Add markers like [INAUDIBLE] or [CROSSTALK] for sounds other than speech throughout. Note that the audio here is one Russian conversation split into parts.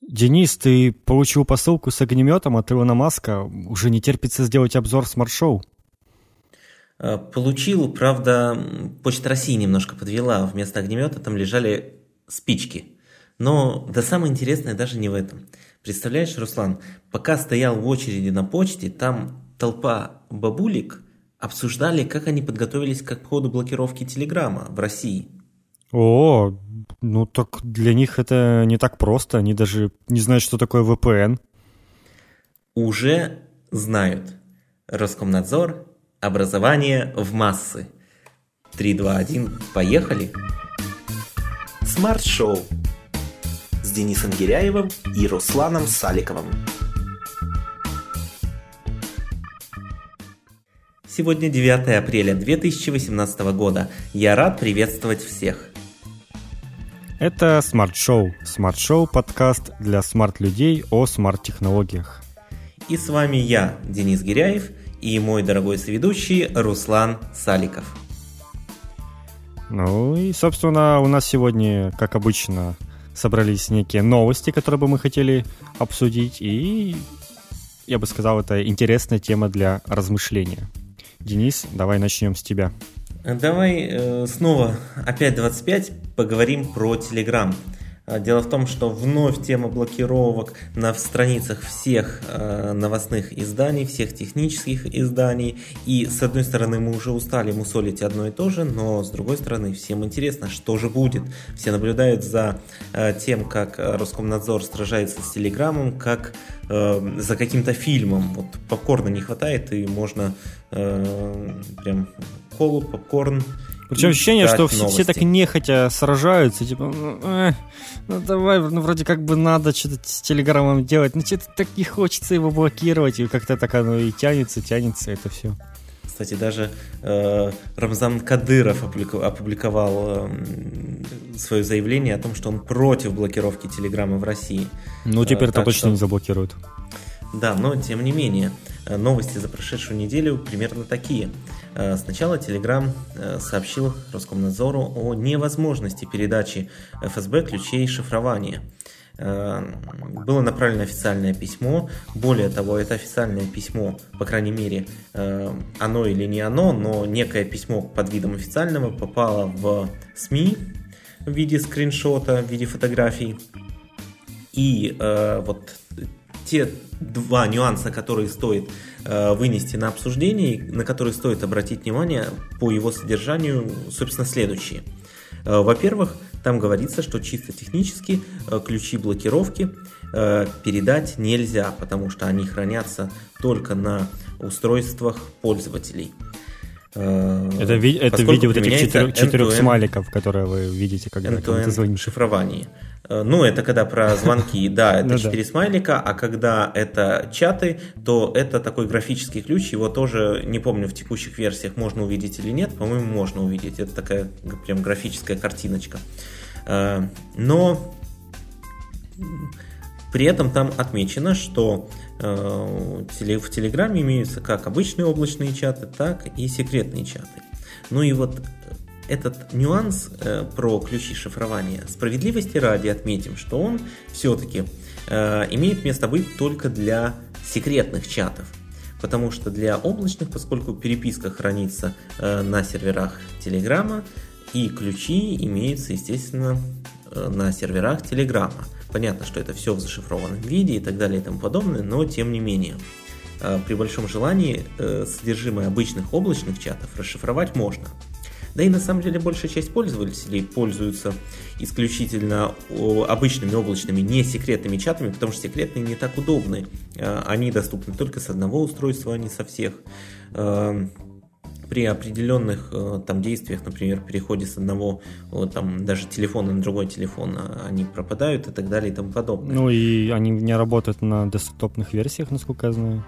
Денис, ты получил посылку с огнеметом от Илона Маска. Уже не терпится сделать обзор смарт-шоу. Э, получил, правда, Почта России немножко подвела. Вместо огнемета там лежали спички. Но да самое интересное даже не в этом. Представляешь, Руслан, пока стоял в очереди на почте, там толпа бабулек обсуждали, как они подготовились к обходу блокировки Телеграма в России. О, ну так для них это не так просто. Они даже не знают, что такое VPN. Уже знают. Роскомнадзор, образование в массы. 3, 2, 1, поехали. Смарт-шоу с Денисом Гиряевым и Русланом Саликовым. Сегодня 9 апреля 2018 года. Я рад приветствовать всех. Это смарт-шоу. Смарт-шоу – подкаст для смарт-людей о смарт-технологиях. И с вами я, Денис Гиряев, и мой дорогой соведущий Руслан Саликов. Ну и, собственно, у нас сегодня, как обычно, собрались некие новости, которые бы мы хотели обсудить, и я бы сказал, это интересная тема для размышления. Денис, давай начнем с тебя. Давай э, снова опять 25 поговорим про Telegram. А, дело в том, что вновь тема блокировок на страницах всех э, новостных изданий, всех технических изданий. И с одной стороны мы уже устали мусолить одно и то же, но с другой стороны всем интересно, что же будет. Все наблюдают за э, тем, как Роскомнадзор сражается с Телеграмом, как э, за каким-то фильмом. Вот попкорна не хватает и можно э, прям колу, попкорн причем ощущение, что все, все так нехотя сражаются, типа, ну, э, ну давай, ну вроде как бы надо что-то с телеграммом делать, но что-то так не хочется его блокировать, и как-то так оно и тянется, тянется это все. Кстати, даже э, Рамзан Кадыров опубликовал э, свое заявление о том, что он против блокировки Телеграма в России. Ну, теперь это э, точно что... не заблокируют. Да, но тем не менее, э, новости за прошедшую неделю примерно такие. Э, сначала Telegram э, сообщил Роскомнадзору о невозможности передачи ФСБ ключей шифрования. Было направлено официальное письмо. Более того, это официальное письмо, по крайней мере, оно или не оно, но некое письмо под видом официального попало в СМИ в виде скриншота, в виде фотографий. И вот те два нюанса, которые стоит э, вынести на обсуждение, на которые стоит обратить внимание по его содержанию, собственно, следующие. Э, во-первых, там говорится, что чисто технически э, ключи блокировки э, передать нельзя, потому что они хранятся только на устройствах пользователей. Это, ви- это видео вот этих четырех, четырех смайликов, которые вы видите, когда, ты звонишь. шифрование. Э, ну, это когда про звонки, да, [LAUGHS] это 4 ну смайлика, а когда это чаты, то это такой графический ключ, его тоже, не помню, в текущих версиях можно увидеть или нет, по-моему, можно увидеть, это такая прям графическая картиночка. Э, но при этом там отмечено, что э, в Телеграме имеются как обычные облачные чаты, так и секретные чаты. Ну и вот этот нюанс э, про ключи шифрования справедливости ради отметим, что он все-таки э, имеет место быть только для секретных чатов. Потому что для облачных, поскольку переписка хранится э, на серверах Телеграма, и ключи имеются, естественно, э, на серверах Телеграма. Понятно, что это все в зашифрованном виде и так далее и тому подобное, но тем не менее. Э, при большом желании э, содержимое обычных облачных чатов расшифровать можно. Да и на самом деле большая часть пользователей пользуются исключительно обычными облачными, не секретными чатами, потому что секретные не так удобны. Э, они доступны только с одного устройства, а не со всех. Э, при определенных э, там действиях, например, переходе с одного там даже телефона на другой телефон, а, они пропадают и так далее и тому подобное. Ну и они не работают на десктопных версиях, насколько я знаю.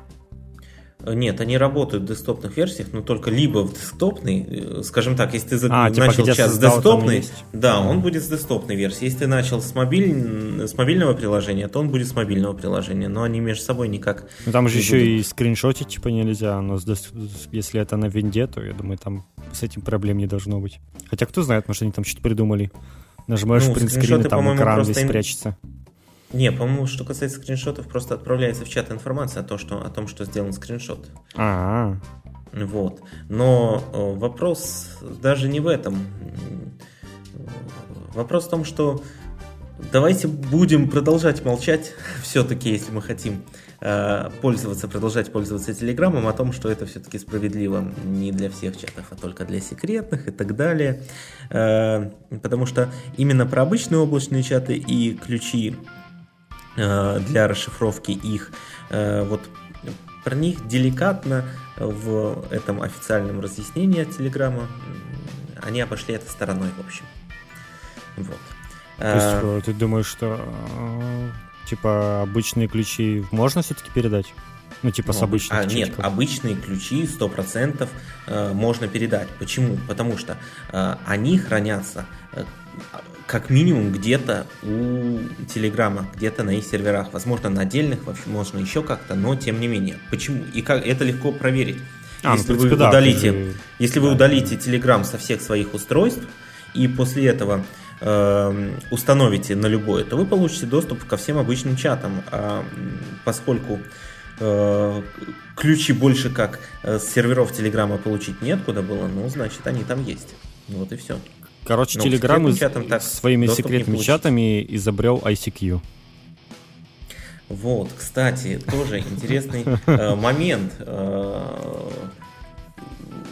Нет, они работают в десктопных версиях, но только либо в десктопной, э, скажем так, если ты а, типа, начал сейчас с десктопной, да, он будет с десктопной версии. Если ты начал с, мобиль... с мобильного приложения, то он будет с мобильного приложения, но они между собой никак. Ну, там же еще будут. и скриншотить типа нельзя, но с дес... если это на винде, то я думаю, там с этим проблем не должно быть. Хотя кто знает, может они там что-то придумали. Нажимаешь ну, принтскрин, и там экран весь ин... прячется. Не, по-моему, что касается скриншотов, просто отправляется в чат информация о, том, что, о том, что сделан скриншот. А, Вот. Но э, вопрос даже не в этом. Вопрос в том, что давайте будем продолжать молчать [LAUGHS] все-таки, если мы хотим э, пользоваться, продолжать пользоваться Телеграмом, о том, что это все-таки справедливо не для всех чатов, а только для секретных и так далее. Э, потому что именно про обычные облачные чаты и ключи для расшифровки их, э, вот про них деликатно в этом официальном разъяснении от Телеграма они обошли это стороной, в общем. Вот. То есть, э, ты думаешь, что э, типа обычные ключи можно все-таки передать? Ну, типа с обычных а, Нет, обычные ключи 100% э, можно передать. Почему? Потому что э, они хранятся э, как минимум где-то у Телеграма, где-то на их серверах. Возможно, на отдельных, вообще можно еще как-то, но тем не менее. Почему? И как это легко проверить. А, ну, если принципе, вы да, удалите, же- если вы да. удалите Telegram со всех своих устройств и после этого э, установите на любое, то вы получите доступ ко всем обычным чатам. А, поскольку э, ключи больше как э, с серверов Телеграма получить неоткуда было, ну, значит, они там есть. Вот и все. Короче, Ну, Telegram из- так своими секретными чатами изобрел ICQ. Вот, кстати, тоже интересный э, момент. Э,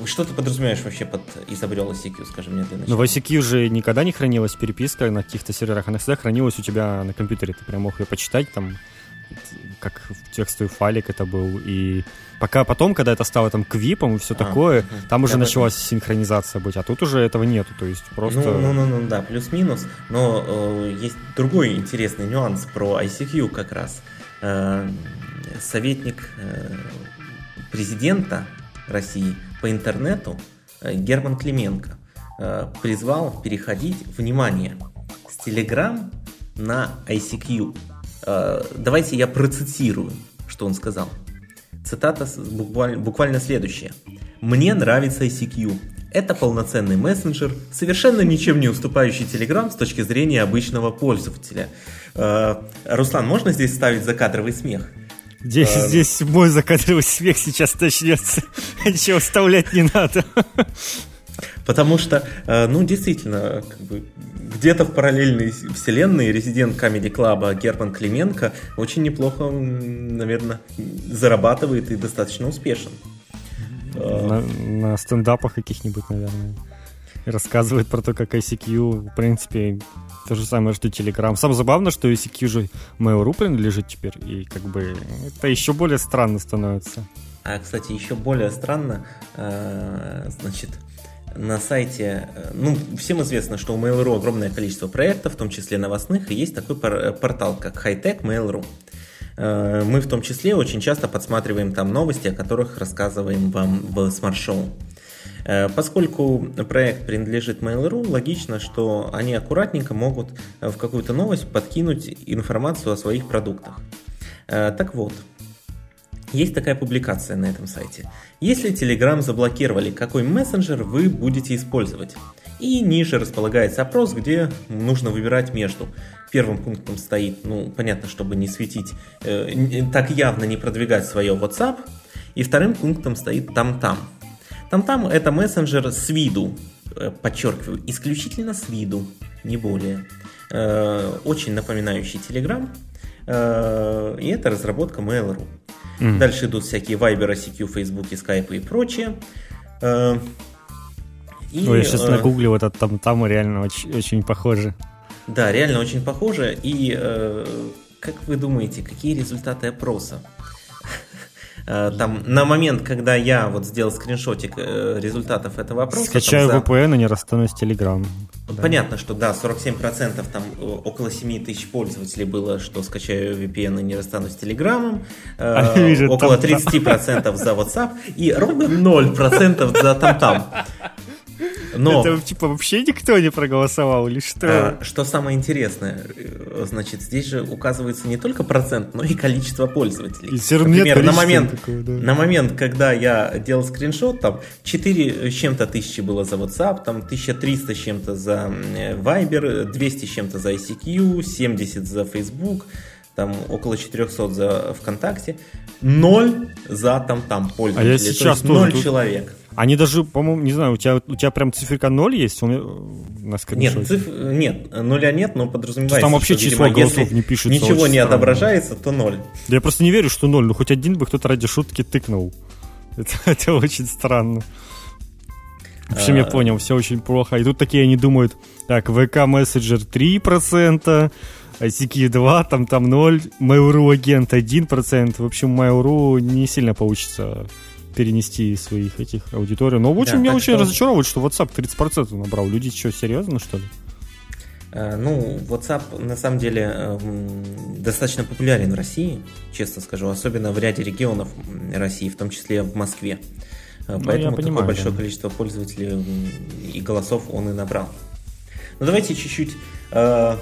Что ты подразумеваешь вообще под изобрел ICQ, скажи мне для начала? в ICQ же никогда не хранилась переписка на каких-то серверах, она всегда хранилась у тебя на компьютере. Ты прям мог ее почитать там, как в текстовый файлик это был. И пока потом, когда это стало там квипом и все А, такое, мгм. там уже Я началась синхронизация быть, а тут уже этого нету. То есть просто... Ну, ну, ну, ну, да, плюс-минус. Но э, есть другой интересный нюанс про ICQ как раз. Э, советник э, президента России по интернету э, Герман Клименко э, призвал переходить, внимание, с Telegram на ICQ. Э, давайте я процитирую, что он сказал. Цитата буквально, буквально следующая. «Мне нравится ICQ. Это полноценный мессенджер, совершенно ничем не уступающий Telegram с точки зрения обычного пользователя». Э, Руслан, можно здесь ставить закадровый смех? Здесь, А, здесь мой закадровый смех сейчас начнется. [LAUGHS] Ничего вставлять не надо. Потому что, э, ну, действительно, как бы, где-то в параллельной вселенной резидент Comedy Club Герман Клименко очень неплохо, наверное, зарабатывает и достаточно успешен. На, на стендапах каких-нибудь, наверное. Рассказывает про то, как ICQ, в принципе, то же самое, что Telegram. Самое забавно, что ICQ же Mail.ru принадлежит теперь, и как бы это еще более странно становится. А, кстати, еще более странно, э, значит, на сайте, э, ну, всем известно, что у Mail.ru огромное количество проектов, в том числе новостных, и есть такой э, портал, как Hightech Mail.ru. Э, Мы в том числе очень часто подсматриваем там новости, о которых рассказываем вам в смарт-шоу. Поскольку проект принадлежит Mail.ru, логично, что они аккуратненько могут в какую-то новость подкинуть информацию о своих продуктах. Так вот, есть такая публикация на этом сайте. Если Telegram заблокировали, какой мессенджер вы будете использовать? И ниже располагается опрос, где нужно выбирать между. Первым пунктом стоит, ну, понятно, чтобы не светить, э, так явно не продвигать свое WhatsApp. И вторым пунктом стоит там-там. Там-там это мессенджер с виду, э, подчеркиваю, исключительно с виду, не более. Э, Очень напоминающий Telegram. Э, И это разработка Mail.ru. Мгм. Дальше идут всякие Viber, ICQ, Facebook, Skype и прочее. Э, И, Ну, я сейчас э, нагуглил этот там-там, и реально очень, очень похоже. Да, реально очень похоже. И э, как вы думаете, какие результаты опроса? Э, Там на момент, когда я вот сделал скриншотик э, результатов этого опроса, там Скачаю за- VPN и не расстанусь с Telegram. Да. Понятно, что да, 47% там э, около 7 тысяч пользователей было, что скачаю VPN и не расстанусь с Телеграмом, э, А я вижу, около там-там. 30% за WhatsApp и ровно 0% за там-там. Но... Это типа вообще никто не проголосовал или что? А, что самое интересное, э, значит, здесь же указывается не только процент, но и количество пользователей. И все равно Например, на момент, такого, да. на момент, когда я делал скриншот, там 4 с чем-то тысячи было за WhatsApp, там 1300 с чем-то за э, Viber, 200 с чем-то за ICQ, 70 за Facebook, там около 400 за ВКонтакте, 0 за там-там пользователей. А я сейчас То есть тоже 0 тут- человек. Они даже, по-моему, не знаю, у тебя, у тебя прям циферка 0 есть? Он, э, на Нет, циф- нет, нуля нет, но подразумевается, там вообще что, число видимо, голосов не пишется, Ничего не странно. отображается, то ноль. Да я просто не верю, что 0. Ну, хоть один бы кто-то ради шутки тыкнул. Это, [LAUGHS] это очень странно. В общем, я А. понял, все очень плохо. И тут такие они думают, так, ВК мессенджер 3%, ICQ 2, там, там 0, Mail.ru агент 1%. В общем, Mail.ru не сильно получится перенести своих этих аудиторий. Но, общем, Да, меня очень что- разочаровывает, что WhatsApp 30% набрал. Люди что, серьезно, что ли? Э, Ну, WhatsApp на самом деле эм, достаточно популярен в России, честно скажу, особенно в ряде регионов России, в том числе в Москве. Э, Ну, Поэтому такое понимаю, большое да. количество пользователей и голосов он и набрал. Но давайте чуть-чуть, э,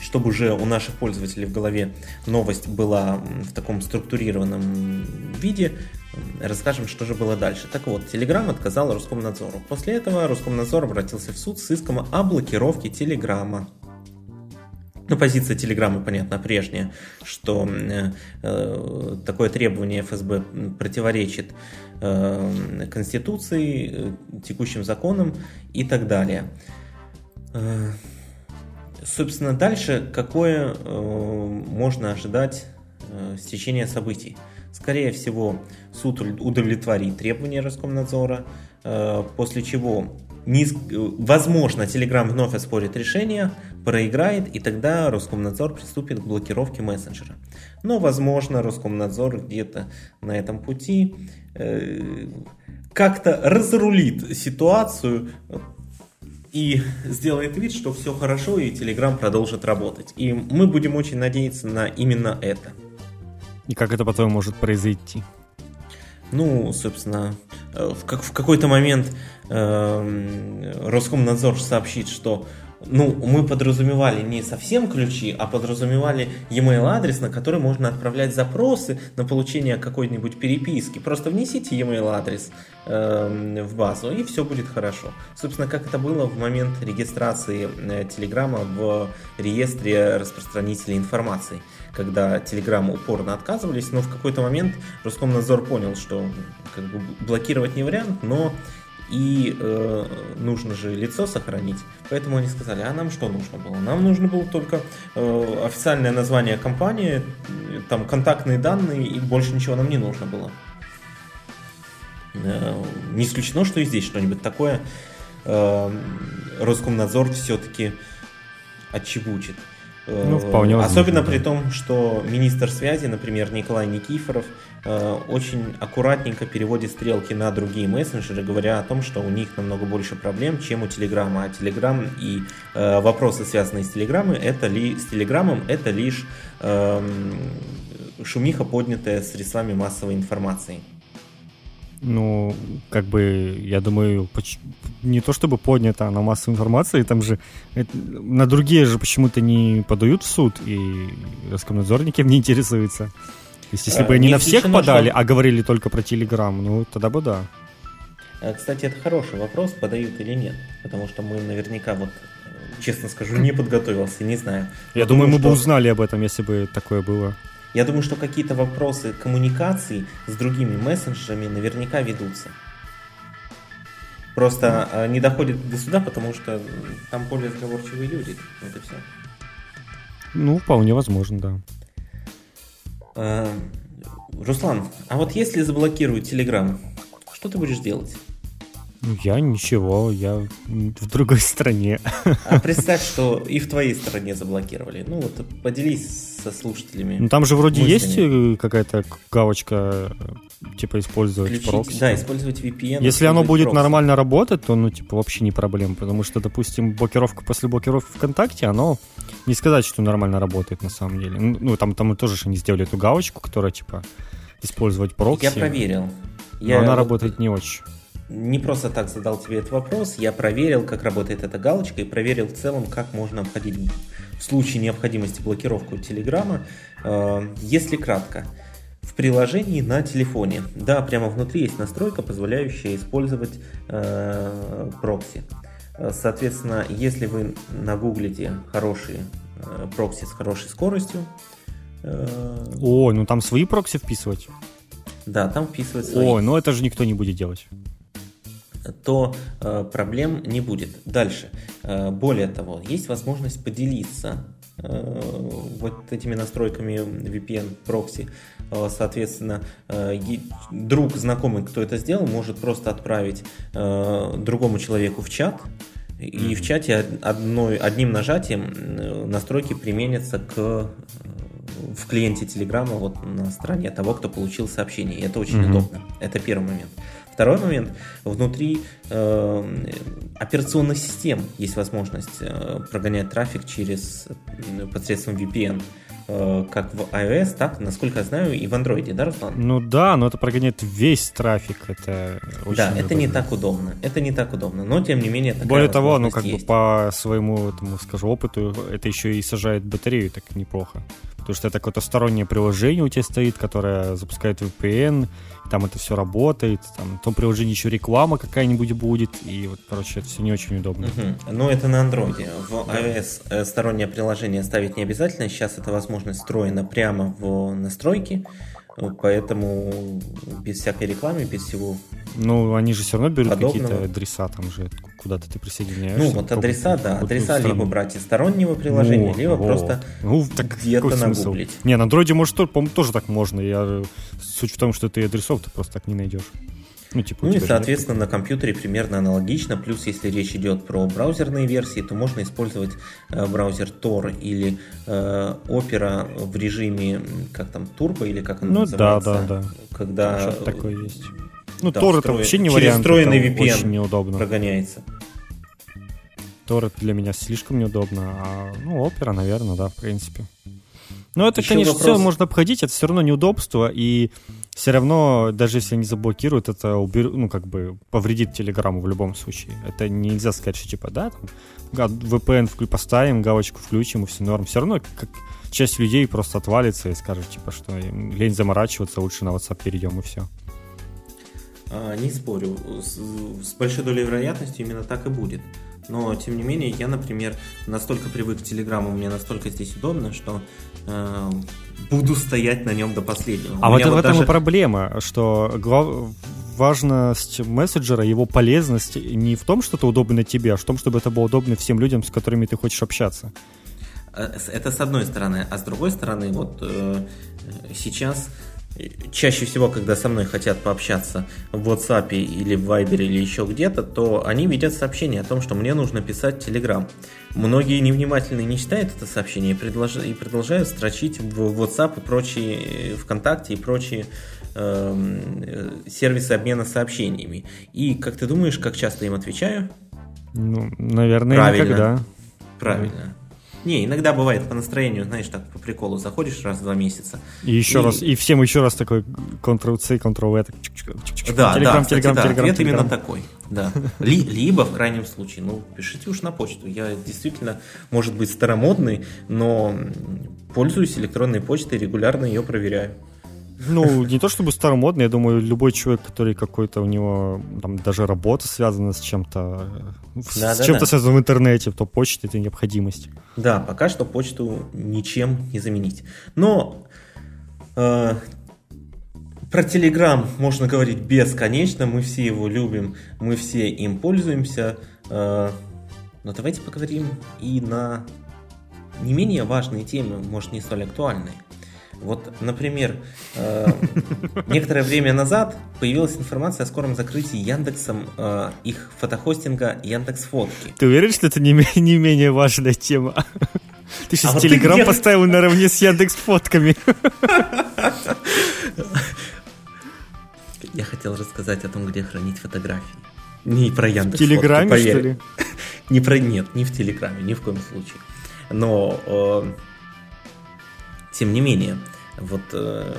чтобы уже у наших пользователей в голове новость была в таком структурированном виде, расскажем, что же было дальше. Так вот, Telegram отказал Роскомнадзору. После этого Роскомнадзор обратился в суд с иском о блокировке Телеграма. Ну, позиция Телеграма, понятно, прежняя, что э, э, такое требование ФСБ противоречит э, Конституции, э, текущим законам и так далее. Э, собственно, дальше какое э, можно ожидать э, стечение событий? Скорее всего, суд удовлетворит требования Роскомнадзора, э, после чего э, возможно, Telegram вновь оспорит решение, проиграет, и тогда Роскомнадзор приступит к блокировке мессенджера. Но, возможно, Роскомнадзор где-то на этом пути э, как-то разрулит ситуацию и сделает вид, что все хорошо, и Telegram продолжит работать. И мы будем очень надеяться на именно это. И как это потом может произойти? Ну, собственно, э, в, как, в какой-то момент э, Роскомнадзор сообщит, что ну, мы подразумевали не совсем ключи, а подразумевали e-mail адрес, на который можно отправлять запросы на получение какой-нибудь переписки. Просто внесите e-mail адрес э, в базу, и все будет хорошо. Собственно, как это было в момент регистрации э, Телеграма в реестре распространителей информации когда Telegram упорно отказывались, но в какой-то момент Роскомнадзор понял, что как бы, блокировать не вариант, но и э, нужно же лицо сохранить. Поэтому они сказали, а нам что нужно было? Нам нужно было только э, официальное название компании, там контактные данные, и больше ничего нам не нужно было. Э, не исключено, что и здесь что-нибудь такое э, Роскомнадзор все-таки отчебучит. Э, Ну, вполне возможно, Особенно при том, что министр связи, например, Николай Никифоров, э, очень аккуратненько переводит стрелки на другие мессенджеры, говоря о том, что у них намного больше проблем, чем у Телеграма. А Телеграм и э, вопросы, связанные с Телеграмом, это ли с Телеграмом, это лишь эм, шумиха, поднятая средствами массовой информации. Ну, как бы, я думаю, не то чтобы поднято на массу информации, там же это- на другие же почему-то не подают в суд, и Роскомнадзор никем [LAUGHS] не интересуется. То есть, если А, бы они не на всех подали, что- а говорили только про Телеграм, ну, тогда бы да. Э, Кстати, это хороший вопрос, подают или нет. Потому что мы наверняка, вот, э, честно скажу, не подготовился, не знаю. Я Но думаю, мы бы что- узнали об этом, если бы такое было. Я думаю, что какие-то вопросы коммуникаций с другими мессенджерами наверняка ведутся. Просто э, не доходит до суда, потому что там более сговорчивые люди. Вот и все. Ну, вполне возможно, да. Э, Руслан, а вот если заблокируют Telegram, что ты будешь делать? Ну, Я ничего, я в другой стране. А представь, что и в твоей стране заблокировали. Ну вот поделись со слушателями. Ну, там же вроде мыслями. есть э, какая-то галочка, э, типа, использовать Включить- прокси. Да, использовать VPN. Если оно будет прокси. нормально работать, то, ну, типа, вообще не проблема. Потому что, допустим, блокировка после блокировки ВКонтакте, оно не сказать, что нормально работает на самом деле. Ну, там, там тоже же они сделали эту галочку, которая, типа, использовать прокси. Я проверил. но Я она вот- работает не очень. Не просто так задал тебе этот вопрос, я проверил, как работает эта галочка и проверил в целом, как можно обходить в случае необходимости блокировку Телеграма. Э, если кратко, в приложении на телефоне, да, прямо внутри есть настройка, позволяющая использовать э, прокси. Соответственно, если вы нагуглите хорошие э, прокси с хорошей скоростью, э, О, ну там свои прокси вписывать? Да, там вписывать свои. Ой, ну это же никто не будет делать то э, проблем не будет. Дальше. Э, более того, есть возможность поделиться э, вот этими настройками VPN прокси. Э, соответственно, э, друг, знакомый, кто это сделал, может просто отправить э, другому человеку в чат, и в чате одной, одним нажатием настройки применятся к в клиенте Телеграма вот на стороне того, кто получил сообщение. И это очень mm-hmm. удобно. Это первый момент. Второй момент. Внутри э, операционных систем есть возможность э, прогонять трафик через посредством VPN э, как в iOS, так, насколько я знаю, и в Android, да, Руслан? Ну да, но это прогоняет весь трафик. Это очень да, это не так удобно. Это не так удобно, но тем не менее такая Более того, ну как есть. бы по своему этому, скажу, опыту, это еще и сажает батарею так неплохо. Потому что это какое-то стороннее приложение у тебя стоит, которое запускает VPN, там это все работает, там в том приложении еще реклама какая-нибудь будет, и вот, короче, это все не очень удобно. Угу. Ну, это на андроиде. В iOS э, стороннее приложение ставить не обязательно, сейчас эта возможность встроена прямо в настройки, поэтому без всякой рекламы, без всего Ну, они же все равно берут какие-то адреса, там же куда-то ты присоединяешься. Ну, вот адреса, да, адреса либо брать из стороннего приложения, ну, либо о. просто ну, так где-то нагуглить. Не, на андроиде, может, по-моему, тоже так можно. Я... Суть в том, что ты адресов ты просто так не найдешь. Ну, типа, ну и, соответственно, на компьютере примерно аналогично. Плюс, если речь идет про браузерные версии, то можно использовать э, браузер Tor или э, Opera в режиме, как там, турбо или как он ну, называется. Ну, да, да, да. Когда... Что-то такое есть. Ну, да, Tor это вообще не вариант. Через встроенный VPN очень неудобно. прогоняется. Tor это для меня слишком неудобно, а, ну, Opera, наверное, да, в принципе. Но это, Еще конечно, вопрос... все можно обходить, это все равно неудобство, и все равно, даже если они заблокируют, это убер... ну, как бы повредит Телеграму в любом случае. Это нельзя сказать, что типа, да, там, VPN поставим, галочку включим, и все норм. Все равно как часть людей просто отвалится и скажет, типа, что лень заморачиваться, лучше на WhatsApp перейдем, и все. А, не спорю. С, с большой долей вероятности именно так и будет. Но, тем не менее, я, например, настолько привык к Телеграму, мне настолько здесь удобно, что буду стоять на нем до последнего. А вот в этом даже... и проблема, что глав... важность мессенджера, его полезность не в том, что это удобно тебе, а в том, чтобы это было удобно всем людям, с которыми ты хочешь общаться. Э, это с одной стороны. А с другой стороны, вот э, сейчас чаще всего, когда со мной хотят пообщаться в WhatsApp или в Viber или еще где-то, то они видят сообщение о том, что мне нужно писать Telegram. Многие невнимательные не читают это сообщение и, предлож... и продолжают строчить в WhatsApp и прочие, э, ВКонтакте и прочие э, сервисы обмена сообщениями. И как ты думаешь, как часто им отвечаю? Ну, наверное, Правильно. никогда. Правильно. Не, иногда бывает по настроению, знаешь, так по приколу заходишь раз в два месяца. И еще и... раз, и всем еще раз такой Ctrl-C, Ctrl-V. Да, да, кстати, да, ответ именно такой. Да. Либо, в крайнем случае, ну, пишите уж на почту. Я действительно, может быть, старомодный, но пользуюсь электронной почтой, регулярно ее проверяю. Ну, не то чтобы старомодный, я думаю, любой человек, который какой-то у него там даже работа связана с чем-то, да, с да, чем-то да. связано в интернете, то почта это необходимость. Да, пока что почту ничем не заменить. Но э, про Telegram можно говорить бесконечно, мы все его любим, мы все им пользуемся. Э, но давайте поговорим и на не менее важные темы, может не столь актуальные. Вот, например, э, некоторое время назад появилась информация о скором закрытии Яндексом э, их фотохостинга Яндекс Фотки. Ты уверен, что это не, не менее важная тема? Ты сейчас а Телеграм вот поставил наравне с Яндекс Фотками. Я хотел рассказать о том, где хранить фотографии. Не про Яндекс. В Телеграме, фотки, что ли? Не про нет, не в Телеграме, ни в коем случае. Но э, тем не менее, вот э,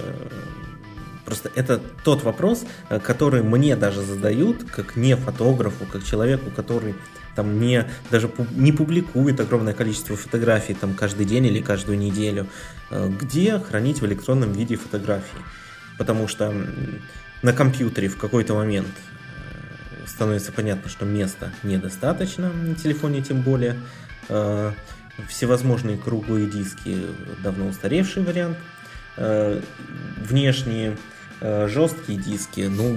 Просто это тот вопрос, э, который мне даже задают, как не фотографу, как человеку, который там не даже не публикует огромное количество фотографий там каждый день или каждую неделю, э, где хранить в электронном виде фотографии. Потому что на компьютере в какой-то момент становится понятно, что места недостаточно, на телефоне тем более. Всевозможные круглые диски давно устаревший вариант. Внешние Э, жесткие диски, ну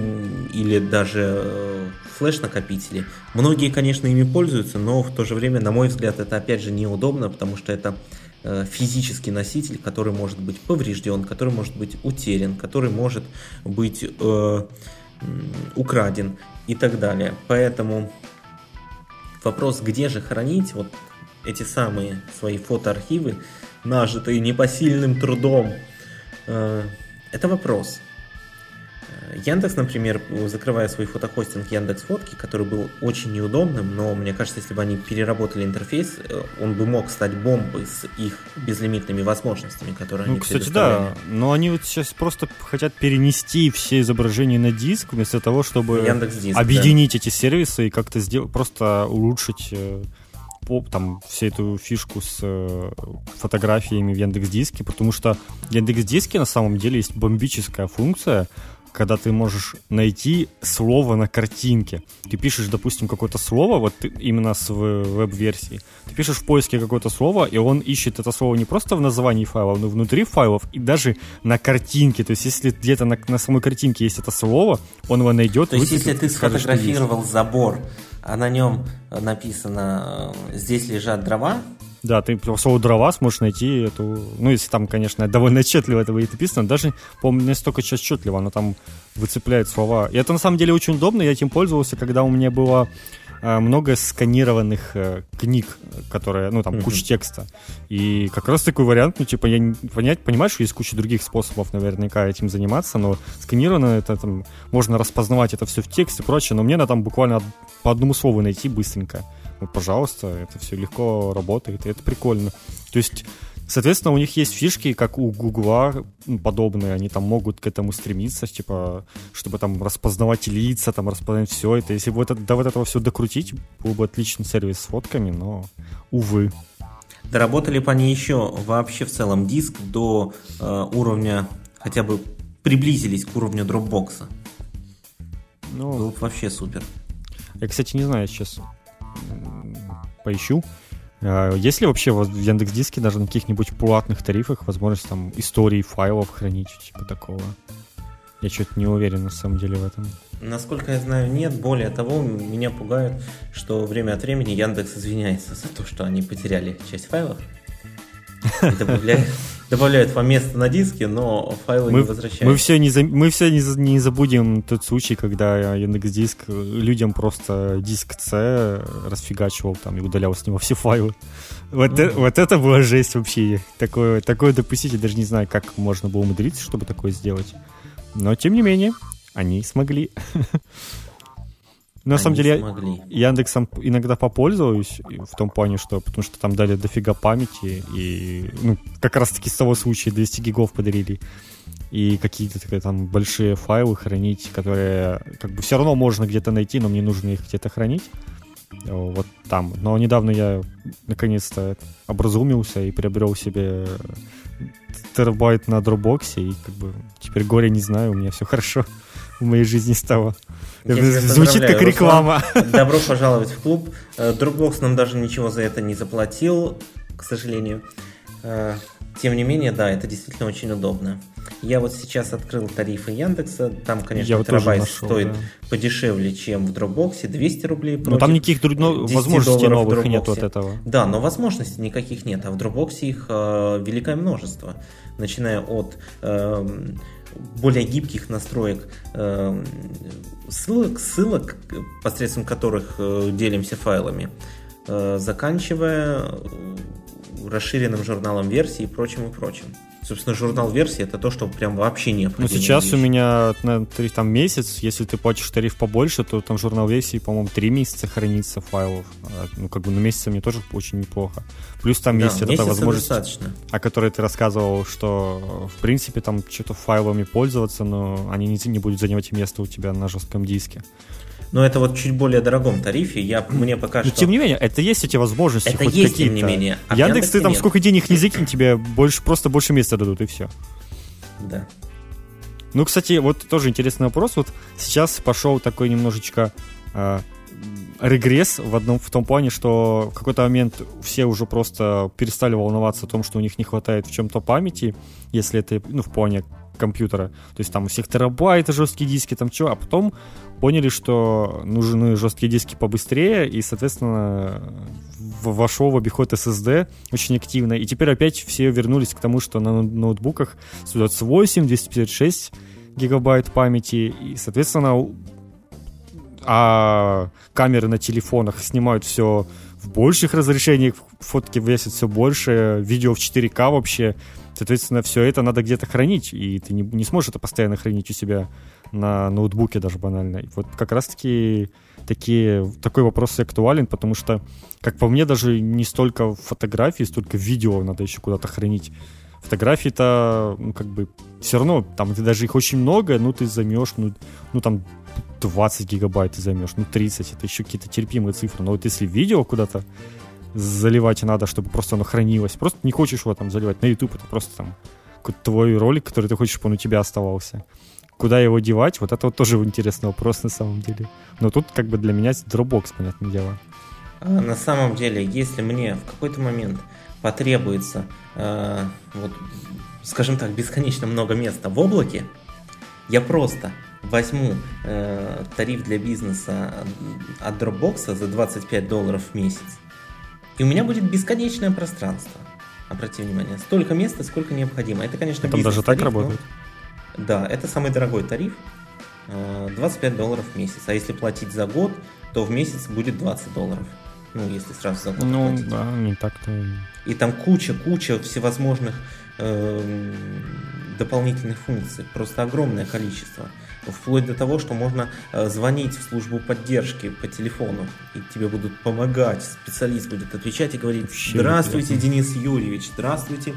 или даже э, флеш-накопители. Многие, конечно, ими пользуются, но в то же время, на мой взгляд, это опять же неудобно, потому что это э, физический носитель, который может быть поврежден, который может быть утерян, который может быть э, украден и так далее. Поэтому вопрос, где же хранить вот эти самые свои фотоархивы, нажитые непосильным трудом, э, это вопрос. Яндекс, например, закрывая свой фотохостинг Яндекс Фотки, который был очень неудобным, но мне кажется, если бы они переработали интерфейс, э, он бы мог стать бомбой с их безлимитными возможностями, которые ну, они кстати, да, но они вот сейчас просто хотят перенести все изображения на диск, вместо того, чтобы Яндекс.Диск, объединить да. эти сервисы и как-то сделать, просто улучшить там всю эту фишку с э, фотографиями в Яндекс Диске, потому что в Яндекс Диске на самом деле есть бомбическая функция, когда ты можешь найти слово на картинке. Ты пишешь, допустим, какое-то слово, вот именно с веб-версии. Ты пишешь в поиске какое-то слово, и он ищет это слово не просто в названии файлов, но внутри файлов и даже на картинке. То есть, если где-то на, на самой картинке есть это слово, он его найдет. То есть, если ты сфотографировал забор, а на нем написано «Здесь лежат дрова», да, ты по слову дрова сможешь найти эту... Ну, если там, конечно, довольно отчетливо это будет написано, даже, по-моему, не столько отчетливо, оно там выцепляет слова. И это, на самом деле, очень удобно. Я этим пользовался, когда у меня было э, много сканированных э, книг, которые, ну, там, mm-hmm. куча текста. И как раз такой вариант, ну, типа, я понять, понимаю, что есть куча других способов наверняка этим заниматься, но сканировано это там, можно распознавать это все в тексте и прочее, но мне надо там буквально по одному слову найти быстренько ну, пожалуйста, это все легко работает, и это прикольно. То есть, соответственно, у них есть фишки, как у Гугла подобные, они там могут к этому стремиться, типа, чтобы там распознавать лица, там распознавать все это. Если бы это, до вот этого все докрутить, был бы отличный сервис с фотками, но, увы. Доработали бы они еще вообще в целом диск до э, уровня, хотя бы приблизились к уровню Dropbox. Ну, Было бы вообще супер. Я, кстати, не знаю сейчас, поищу. А, есть ли вообще в Яндекс Диске даже на каких-нибудь платных тарифах возможность там истории файлов хранить, типа такого? Я что-то не уверен на самом деле в этом. Насколько я знаю, нет. Более того, меня пугает, что время от времени Яндекс извиняется за то, что они потеряли часть файлов и добавляет [LAUGHS] добавляют вам место на диске, но файлы мы, не возвращают. Мы все, не, за, мы все не, не забудем тот случай, когда Яндекс.Диск людям просто диск C расфигачивал там и удалял с него все файлы. Вот, mm-hmm. э, вот это была жесть вообще. Такое, такое допустить, я даже не знаю, как можно было умудриться, чтобы такое сделать. Но, тем не менее, они смогли. [LAUGHS] на самом деле, смогли. я Яндексом иногда попользуюсь в том плане, что потому что там дали дофига памяти, и ну, как раз таки с того случая 200 гигов подарили. И какие-то там большие файлы хранить, которые как бы все равно можно где-то найти, но мне нужно их где-то хранить. Вот там. Но недавно я наконец-то образумился и приобрел себе терабайт на дропбоксе, и как бы теперь горе не знаю, у меня все хорошо в моей жизни стало. Звучит как реклама. Руслан, добро пожаловать в клуб. Э, Dropbox нам даже ничего за это не заплатил, к сожалению. Э, тем не менее, да, это действительно очень удобно. Я вот сейчас открыл тарифы Яндекса. Там, конечно, Я терабайт нашел, стоит да. подешевле, чем в Dropbox. 200 рублей. Но там никаких ну, возможностей новых нет от этого. Да, но возможностей никаких нет. А в Dropbox их э, великое множество. Начиная от э, более гибких настроек э, ссылок, ссылок, посредством которых э, делимся файлами, заканчивая расширенным журналом версий и прочим и прочим. Собственно, журнал версии это то, что прям вообще необходимо. Ну, сейчас вещь. у меня на три там месяц, если ты платишь тариф побольше, то там журнал версии, по-моему, три месяца хранится файлов. А, ну, как бы на месяц мне тоже очень неплохо. Плюс там да, есть эта возможность, достаточно. о которой ты рассказывал, что в принципе там что-то файлами пользоваться, но они не, не будут занимать место у тебя на жестком диске. Но это вот чуть более дорогом тарифе. Я, мне пока Но, что... тем не менее, это есть эти возможности Это есть, тем не менее. А Яндекс, ты там нет. сколько денег не закинь, тебе больше, просто больше места дадут, и все. Да. Ну, кстати, вот тоже интересный вопрос. Вот сейчас пошел такой немножечко э, регресс в одном в том плане, что в какой-то момент все уже просто перестали волноваться о том, что у них не хватает в чем-то памяти, если это ну, в плане компьютера. То есть там у всех терабайты жесткие диски, там что, а потом поняли, что нужны жесткие диски побыстрее, и, соответственно, вошел в обиход SSD очень активно. И теперь опять все вернулись к тому, что на ноутбуках 128, 256 гигабайт памяти, и, соответственно, а камеры на телефонах снимают все в больших разрешениях, фотки весят все больше, видео в 4К вообще. Соответственно, все это надо где-то хранить, и ты не, не сможешь это постоянно хранить у себя на ноутбуке даже банально. И вот как раз-таки такие, такой вопрос актуален, потому что, как по мне, даже не столько фотографий, столько видео надо еще куда-то хранить. Фотографии-то, ну, как бы, все равно, там, ты даже их очень много, ну, ты займешь, ну, ну, там, 20 гигабайт ты займешь, ну, 30, это еще какие-то терпимые цифры. Но вот если видео куда-то заливать надо, чтобы просто оно хранилось, просто не хочешь его там заливать. На YouTube, это просто там твой ролик, который ты хочешь, чтобы он у тебя оставался. Куда его девать, вот это вот тоже интересный вопрос на самом деле. Но тут как бы для меня Dropbox, понятное дело. А на самом деле, если мне в какой-то момент потребуется, э, вот, скажем так, бесконечно много места в облаке, я просто возьму э, тариф для бизнеса от Dropbox за 25 долларов в месяц, и у меня будет бесконечное пространство. Обрати внимание, столько места, сколько необходимо. Это, конечно, Там даже так работает? Но... Да, это самый дорогой тариф. 25 э, долларов в месяц. А если платить за год, то в месяц будет 20 долларов. Ну, если сразу за год Ну, платить. да, не так-то. И там куча-куча всевозможных э, дополнительных функций. Просто огромное количество. Вплоть до того, что можно э, звонить в службу поддержки по телефону, и тебе будут помогать. Специалист будет отвечать и говорить, здравствуйте, Денис Юрьевич, здравствуйте,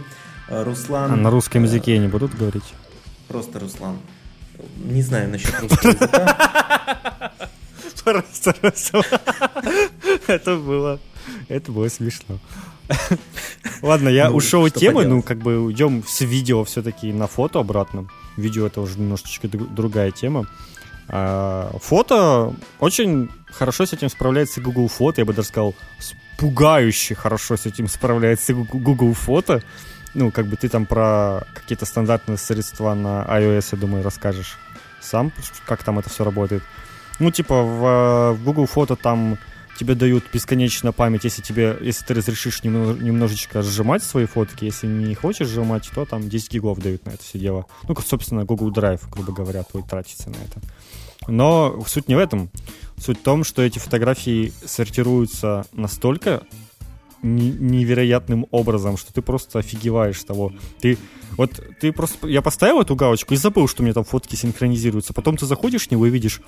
э, Руслан. А на русском языке не будут говорить? Просто Руслан. Не знаю насчет русского языка. Просто Руслан. Это было, это было смешно. Ладно, я ну, ушел от темы, ну, как бы уйдем с видео все-таки на фото обратно. Видео это уже немножечко другая тема. А, фото очень хорошо с этим справляется Google Фото, я бы даже сказал, пугающе хорошо с этим справляется Google Фото ну, как бы ты там про какие-то стандартные средства на iOS, я думаю, расскажешь сам, как там это все работает. Ну, типа, в, в Google Фото там тебе дают бесконечную память, если тебе, если ты разрешишь немножечко сжимать свои фотки, если не хочешь сжимать, то там 10 гигов дают на это все дело. Ну, как, собственно, Google Drive, грубо говоря, твой тратится на это. Но суть не в этом. Суть в том, что эти фотографии сортируются настолько невероятным образом, что ты просто офигеваешь того. Ты вот ты просто... Я поставил эту галочку и забыл, что у меня там фотки синхронизируются. Потом ты заходишь в него и видишь,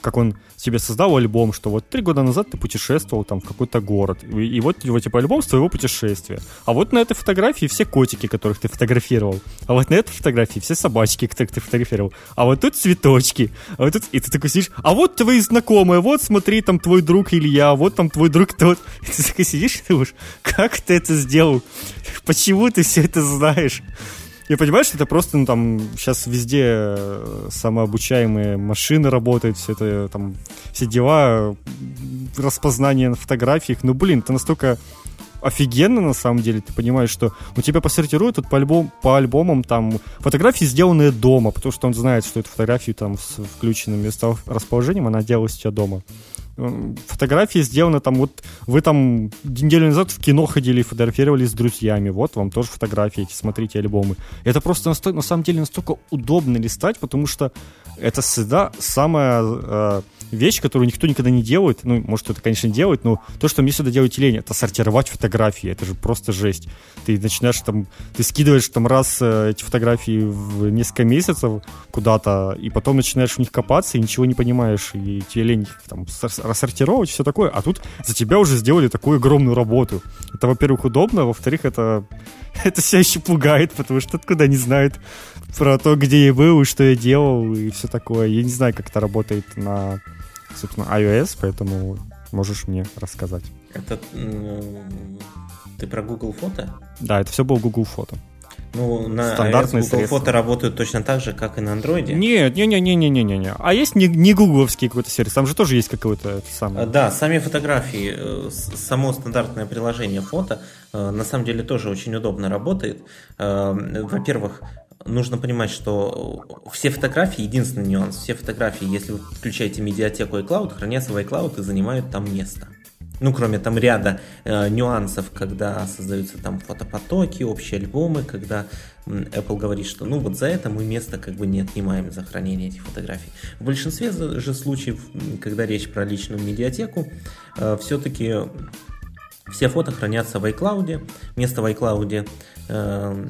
как он себе создал альбом, что вот три года назад ты путешествовал там в какой-то город. И, и вот его типа альбом с твоего путешествия. А вот на этой фотографии все котики, которых ты фотографировал. А вот на этой фотографии все собачки, которых ты фотографировал. А вот тут цветочки. А вот тут... И ты такой сидишь, а вот твои знакомые, вот смотри, там твой друг Илья, вот там твой друг тот. И ты такой сидишь и думаешь, как ты это сделал? Почему ты все это знаешь? Я понимаю, что это просто, ну, там, сейчас везде э, самообучаемые машины работают, все это, там, все дела, распознание на фотографиях. Ну, блин, это настолько офигенно, на самом деле. Ты понимаешь, что у тебя посортируют тут по, альбом, по альбомам там фотографии, сделанные дома, потому что он знает, что эту фотографию там с включенным расположением она делалась у тебя дома фотографии сделаны там, вот вы там неделю назад в кино ходили и фотографировали с друзьями, вот вам тоже фотографии эти, смотрите альбомы. Это просто на самом деле настолько удобно листать, потому что это всегда самая э, вещь, которую никто никогда не делает. Ну, может, это, конечно, делает, но то, что мне сюда делает телень, это сортировать фотографии. Это же просто жесть. Ты начинаешь там, ты скидываешь там раз э, эти фотографии в несколько месяцев куда-то, и потом начинаешь в них копаться, и ничего не понимаешь, и тебе лень их там рассортировать, все такое. А тут за тебя уже сделали такую огромную работу. Это, во-первых, удобно, а во-вторых, это, [LAUGHS] это все еще пугает, потому что откуда не знает про то, где я был, и что я делал, и все такое. Я не знаю, как это работает на, собственно, iOS, поэтому можешь мне рассказать. Это ты про Google Фото? Да, это все было Google Фото. Ну, на Стандартные iOS Google средства. фото работают точно так же, как и на Android? Нет, не, не, не, не, не, не, не. А есть не, не гугловский какой-то сервис, там же тоже есть какой-то самый. Да, сами фотографии, э, само стандартное приложение фото э, на самом деле тоже очень удобно работает. Э, во-первых, нужно понимать, что все фотографии, единственный нюанс, все фотографии, если вы включаете медиатеку iCloud, хранятся в iCloud и занимают там место. Ну, кроме там ряда э, нюансов, когда создаются там фотопотоки, общие альбомы, когда Apple говорит, что ну вот за это мы место как бы не отнимаем за хранение этих фотографий. В большинстве же случаев, когда речь про личную медиатеку, э, все-таки все фото хранятся в iCloud. Место в iCloud э,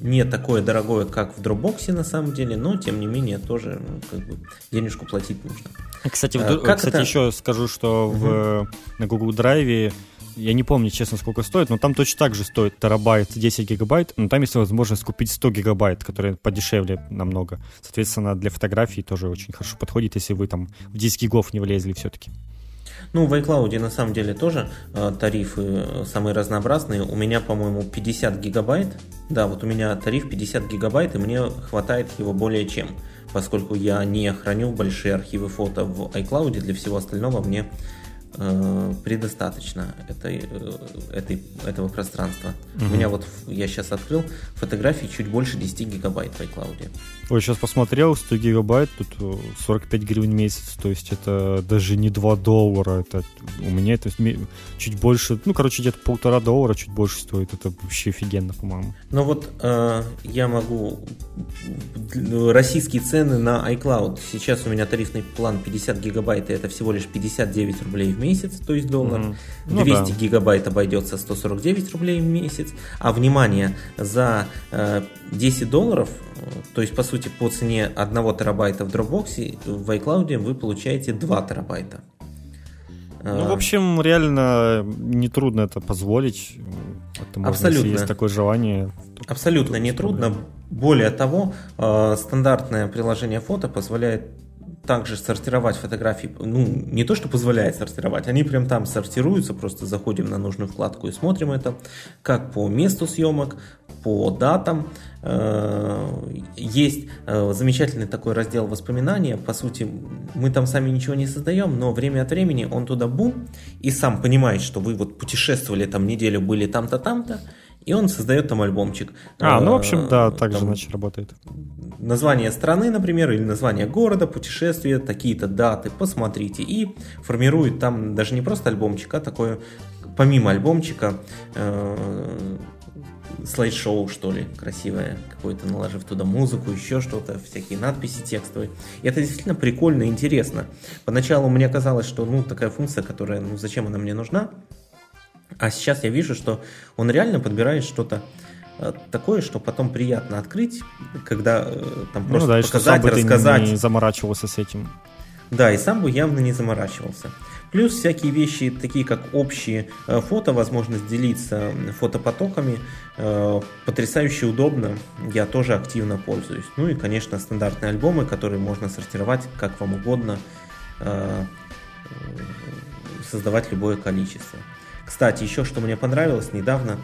не такое дорогое, как в Dropbox на самом деле, но тем не менее тоже ну, как бы денежку платить нужно. Кстати, а, как кстати это? еще скажу, что угу. в, на Google Drive я не помню, честно, сколько стоит, но там точно так же стоит терабайт 10 гигабайт, но там есть возможность купить 100 гигабайт, которые подешевле намного. Соответственно, для фотографий тоже очень хорошо подходит, если вы там в 10 гигов не влезли все-таки. Ну, в iCloud на самом деле тоже э, тарифы э, самые разнообразные. У меня, по-моему, 50 гигабайт. Да, вот у меня тариф 50 гигабайт, и мне хватает его более чем. Поскольку я не храню большие архивы фото в iCloud, для всего остального мне э, предостаточно этой, э, этой, этого пространства. Угу. У меня вот, я сейчас открыл, фотографии чуть больше 10 гигабайт в iCloud. Ой, сейчас посмотрел, 100 гигабайт, тут 45 э, гривен в месяц, то есть это даже не 2 доллара, это у меня это чуть больше, ну, короче, где-то полтора доллара чуть больше стоит, это вообще офигенно, по-моему. Ну вот э, я могу, российские цены на iCloud, сейчас у меня тарифный план 50 гигабайт, и это всего лишь 59 рублей в месяц, то есть доллар, mm-hmm. ну, 200 да. гигабайт обойдется 149 рублей в месяц, а внимание, за э, 10 долларов, то есть по сути по цене 1 терабайта в Dropbox, в iCloud вы получаете 2 терабайта. Ну, в общем, реально нетрудно это позволить. Это можно, Абсолютно. Если есть такое желание. Абсолютно нетрудно. Более того, э, стандартное приложение фото позволяет также сортировать фотографии, ну, не то, что позволяет сортировать, они прям там сортируются, просто заходим на нужную вкладку и смотрим это, как по месту съемок, по датам. Э, есть э, замечательный такой раздел воспоминания, по сути, мы там сами ничего не создаем, но время от времени он туда бум, и сам понимает, что вы вот путешествовали там неделю, были там-то, там-то, и он создает там альбомчик. А, ну, в общем, да, так там, же, значит, работает. Название страны, например, или название города, путешествия, такие-то даты, посмотрите. И формирует там даже не просто альбомчик, а такое, помимо альбомчика, э, слайд-шоу, что ли, красивое, какое-то, наложив туда музыку, еще что-то, всякие надписи текстовые. И это действительно прикольно и интересно. Поначалу мне казалось, что, ну, такая функция, которая, ну, зачем она мне нужна? А сейчас я вижу, что он реально подбирает что-то э, такое, что потом приятно открыть, когда э, там ну, просто да, показать, рассказать. Не заморачивался с этим. Да, и сам бы явно не заморачивался. Плюс всякие вещи, такие как общие э, фото, возможность делиться фотопотоками, потрясающе удобно, я тоже активно пользуюсь. Ну и, конечно, стандартные альбомы, которые можно сортировать как вам угодно, создавать любое количество. Кстати, еще что мне понравилось недавно,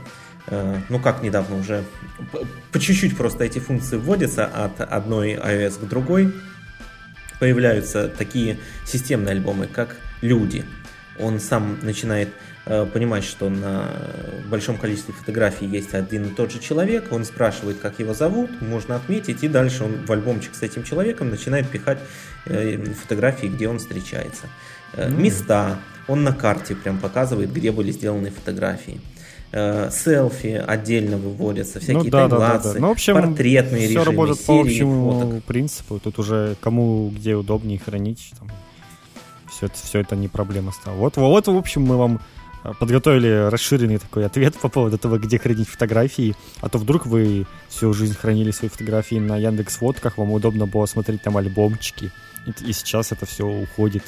э, ну как недавно уже, по чуть-чуть просто эти функции вводятся от одной iOS к другой, появляются такие системные альбомы, как «Люди». Он сам начинает э, понимать, что на большом количестве фотографий есть один и тот же человек, он спрашивает, как его зовут, можно отметить, и дальше он в альбомчик с этим человеком начинает пихать э, фотографии, где он встречается. Э, места, он на карте прям показывает, где были сделаны фотографии. Селфи отдельно выводятся, всякие ну, да, да, да, да. Ну, в общем, портретные все режимы, работает по общему фоток. принципу. Тут уже кому где удобнее хранить. Там. Все это, все это не проблема стало. Вот, вот, в общем, мы вам э, подготовили расширенный такой ответ по поводу того, где хранить фотографии, а то вдруг вы всю жизнь хранили свои фотографии на Яндекс Фотках, вам удобно было смотреть там альбомчики, и, и сейчас это все уходит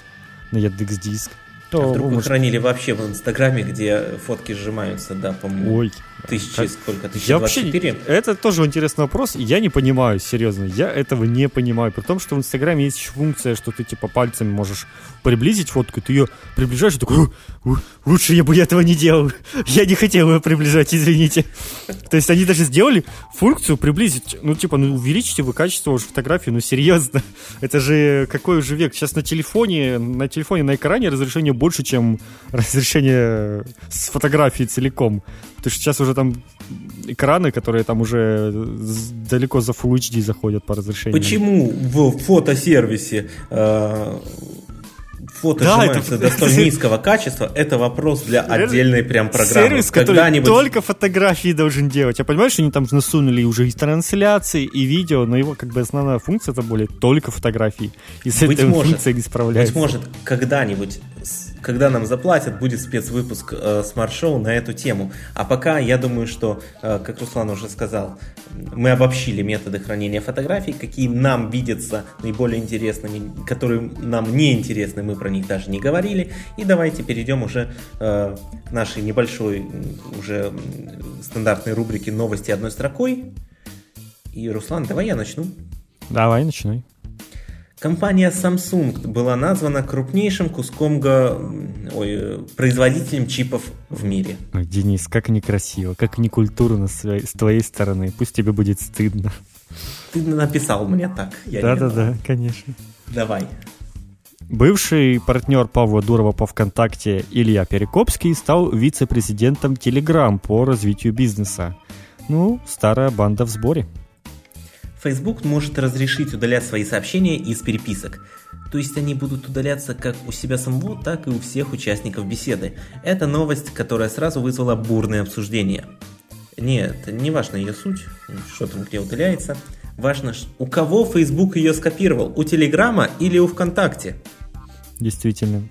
на Яндекс Диск то... А вдруг вы может... хранили вообще в Инстаграме, где фотки сжимаются, да, по-моему, Ой, тысячи, как... сколько, 1024? Я вообще, это тоже интересный вопрос, я не понимаю, серьезно, я этого не понимаю, при том, что в Инстаграме есть еще функция, что ты, типа, пальцами можешь приблизить фотку, ты ее приближаешь и такой, лучше я бы этого не делал, я не хотел ее приближать, извините. То есть они даже сделали функцию приблизить, ну, типа, ну, увеличите вы качество уже фотографии, ну, серьезно, это же какой уже век, сейчас на телефоне, на телефоне, на экране разрешение больше, чем разрешение с фотографией целиком. Потому что сейчас уже там экраны, которые там уже далеко за Full HD заходят по разрешению. Почему в фотосервисе э, фото да, это... до столь [LAUGHS] низкого качества, это вопрос для отдельной прям программы. Сервис, который только фотографии должен делать. Я понимаю, что они там насунули уже и трансляции, и видео, но его как бы основная функция это более только фотографии. И с быть этой может, функцией не справляется. Быть может, когда-нибудь когда нам заплатят, будет спецвыпуск э, смарт-шоу на эту тему. А пока я думаю, что, э, как Руслан уже сказал, мы обобщили методы хранения фотографий, какие нам видятся наиболее интересными, которые нам не интересны, мы про них даже не говорили. И давайте перейдем уже э, к нашей небольшой, уже стандартной рубрике «Новости одной строкой». И, Руслан, давай я начну. Давай, начинай. Компания Samsung была названа крупнейшим куском го... Ой, производителем чипов в мире. Ой, Денис, как некрасиво, как некультурно с твоей стороны. Пусть тебе будет стыдно. Ты написал мне так. Да-да-да, конечно. Давай. Бывший партнер Павла Дурова по ВКонтакте Илья Перекопский стал вице-президентом Telegram по развитию бизнеса. Ну, старая банда в сборе. Facebook может разрешить удалять свои сообщения из переписок. То есть они будут удаляться как у себя самого, так и у всех участников беседы. Это новость, которая сразу вызвала бурное обсуждение. Нет, не важно ее суть, что там где удаляется. Важно, у кого Facebook ее скопировал, у Телеграма или у ВКонтакте. Действительно.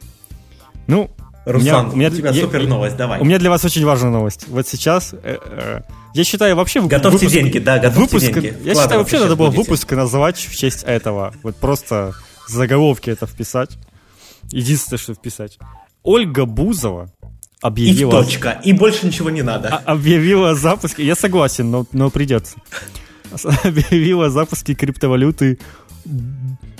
Ну, Руслан, у меня, у тебя я, супер новость, давай. У меня для вас очень важная новость. Вот сейчас, э, э, я считаю, вообще... Готовьте выпуск, деньги, да, готовьте выпуск, деньги. Я считаю, вообще надо было будете. выпуск называть в честь этого. Вот просто заголовки это вписать. Единственное, что вписать. Ольга Бузова объявила... И точка, и больше ничего не надо. А, объявила запуск... Я согласен, но, но придется. Объявила запуски криптовалюты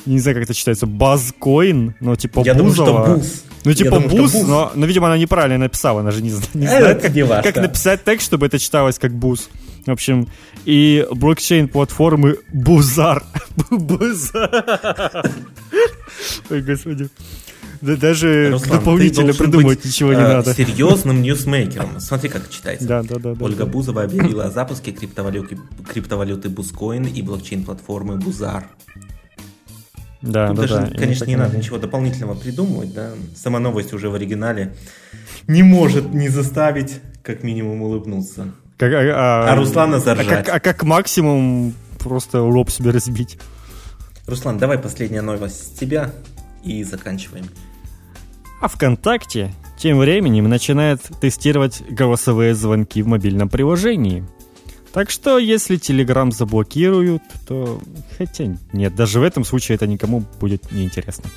не знаю, как это читается, Базкоин, но типа Я Бузова. Думаю, что Буз. Ну, типа думаю, буз, буз, но, но, видимо, она неправильно написала, она же не, не э, знает, как, не как написать текст, чтобы это читалось как буз. В общем, и блокчейн-платформы Бузар. [LAUGHS] Бузар. Ой, господи. Да, даже Руслан, дополнительно придумать быть, ничего не э, надо. серьезным ньюсмейкером. Смотри, как читается. Да, да, да. Ольга да, Бузова объявила о запуске криптовалюты, криптовалюты Бузкоин и блокчейн-платформы Бузар. Да, Тут да, даже, да. конечно, не надо ничего дополнительного придумывать, да. Сама новость уже в оригинале не может не заставить, как минимум, улыбнуться. Как, а, а, а Руслана заржать. А как, а как максимум просто лоб себе разбить. Руслан, давай последняя новость с тебя и заканчиваем. А ВКонтакте тем временем начинает тестировать голосовые звонки в мобильном приложении – так что, если Telegram заблокируют, то... Хотя нет, даже в этом случае это никому будет неинтересно.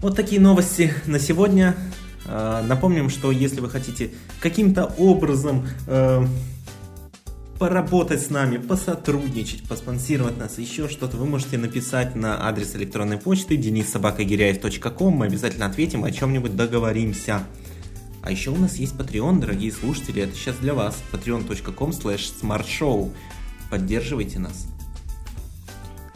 Вот такие новости на сегодня. А, напомним, что если вы хотите каким-то образом э, поработать с нами, посотрудничать, поспонсировать нас, еще что-то, вы можете написать на адрес электронной почты denissobakagиряев.ком. Мы обязательно ответим, о чем-нибудь договоримся. А еще у нас есть Patreon, дорогие слушатели, это сейчас для вас. patreon.com slash smartshow. Поддерживайте нас.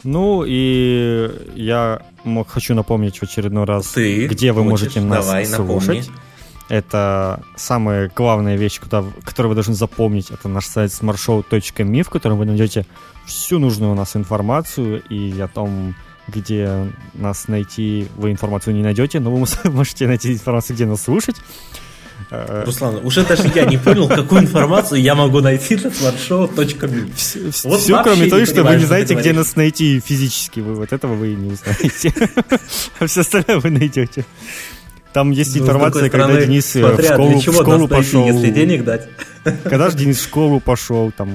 Ну и я хочу напомнить в очередной раз, Ты где вы хочешь? можете нас Давай, слушать. Напомни. Это самая главная вещь, куда, которую вы должны запомнить. Это наш сайт smartshow.me, в котором вы найдете всю нужную у нас информацию и о том, где нас найти, вы информацию не найдете, но вы [LAUGHS] можете найти информацию, где нас слушать. Э, Руслан, уже даже я не понял, какую информацию я могу найти на smartshow.me. Все, Вот все, кроме того, что вы не знаете, где говоришь. нас найти физически. Вы вот этого вы не узнаете. [LAUGHS] А все остальное вы найдете. Там есть Ну, информация, когда стороны, Денис э, в школу, в нас найти, пошел. если денег дать. Когда же [LAUGHS] Денис в школу пошел, там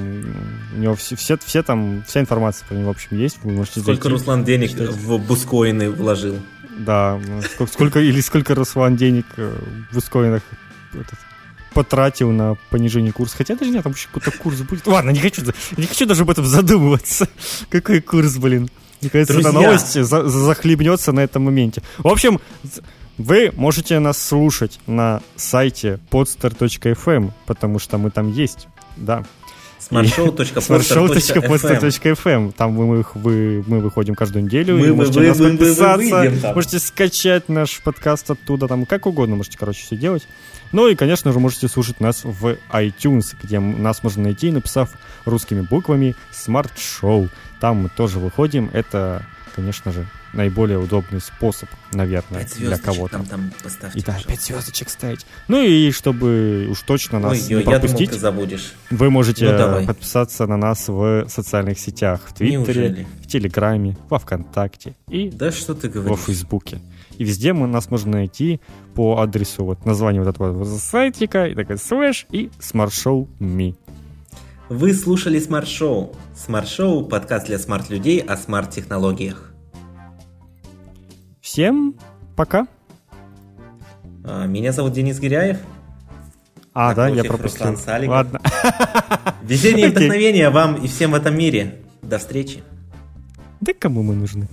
у него все, все, все там, вся информация про него, в общем, есть. Вы можете Сколько зайти. Руслан денег читать. в бускоины вложил? Да, сколько, сколько- или сколько Руслан денег э, в ускоренных этот, потратил на понижение курса. Хотя даже нет, там еще какой-то курс будет. Ладно, не хочу, не хочу даже об этом задумываться. [LAUGHS] Какой курс, блин. Мне кажется, эта Друзья. новость за- за- захлебнется на этом моменте. В общем, вы можете нас слушать на сайте podster.fm, потому что мы там есть. Да. smartshow.poster.fm Smartshow.poster.fm Там мы, мы, вы- мы выходим каждую неделю. Мы- можете вы- нас вы- вы- вы подписаться. выйдем там. Можете скачать наш подкаст оттуда. Там как угодно можете, короче, все делать. Ну и, конечно же, можете слушать нас в iTunes, где нас можно найти, написав русскими буквами Smart Show. Там мы тоже выходим. Это, конечно же, наиболее удобный способ, наверное, для кого-то. там поставьте. И да, пожалуйста. 5 звездочек ставить. Ну и чтобы уж точно нас Ой, не ё, я думал, пропустить, ты забудешь. вы можете Ну, давай. подписаться на нас в социальных сетях, в Твиттере, Неужели? в Телеграме, во Вконтакте и Да что ты во? Фейсбуке. И везде мы, нас можно найти по адресу вот названия вот этого вот сайтика, и такая слэш и Show Me. Вы слушали Смарт Шоу. Смарт Шоу – подкаст для смарт-людей о смарт-технологиях. Всем пока. А, Меня зовут Денис Гиряев. А, да, я пропустил. Руслан Саликов. Ладно. [LAUGHS] Везение и Окей. вдохновения вам и всем в этом мире. До встречи. Да кому мы нужны?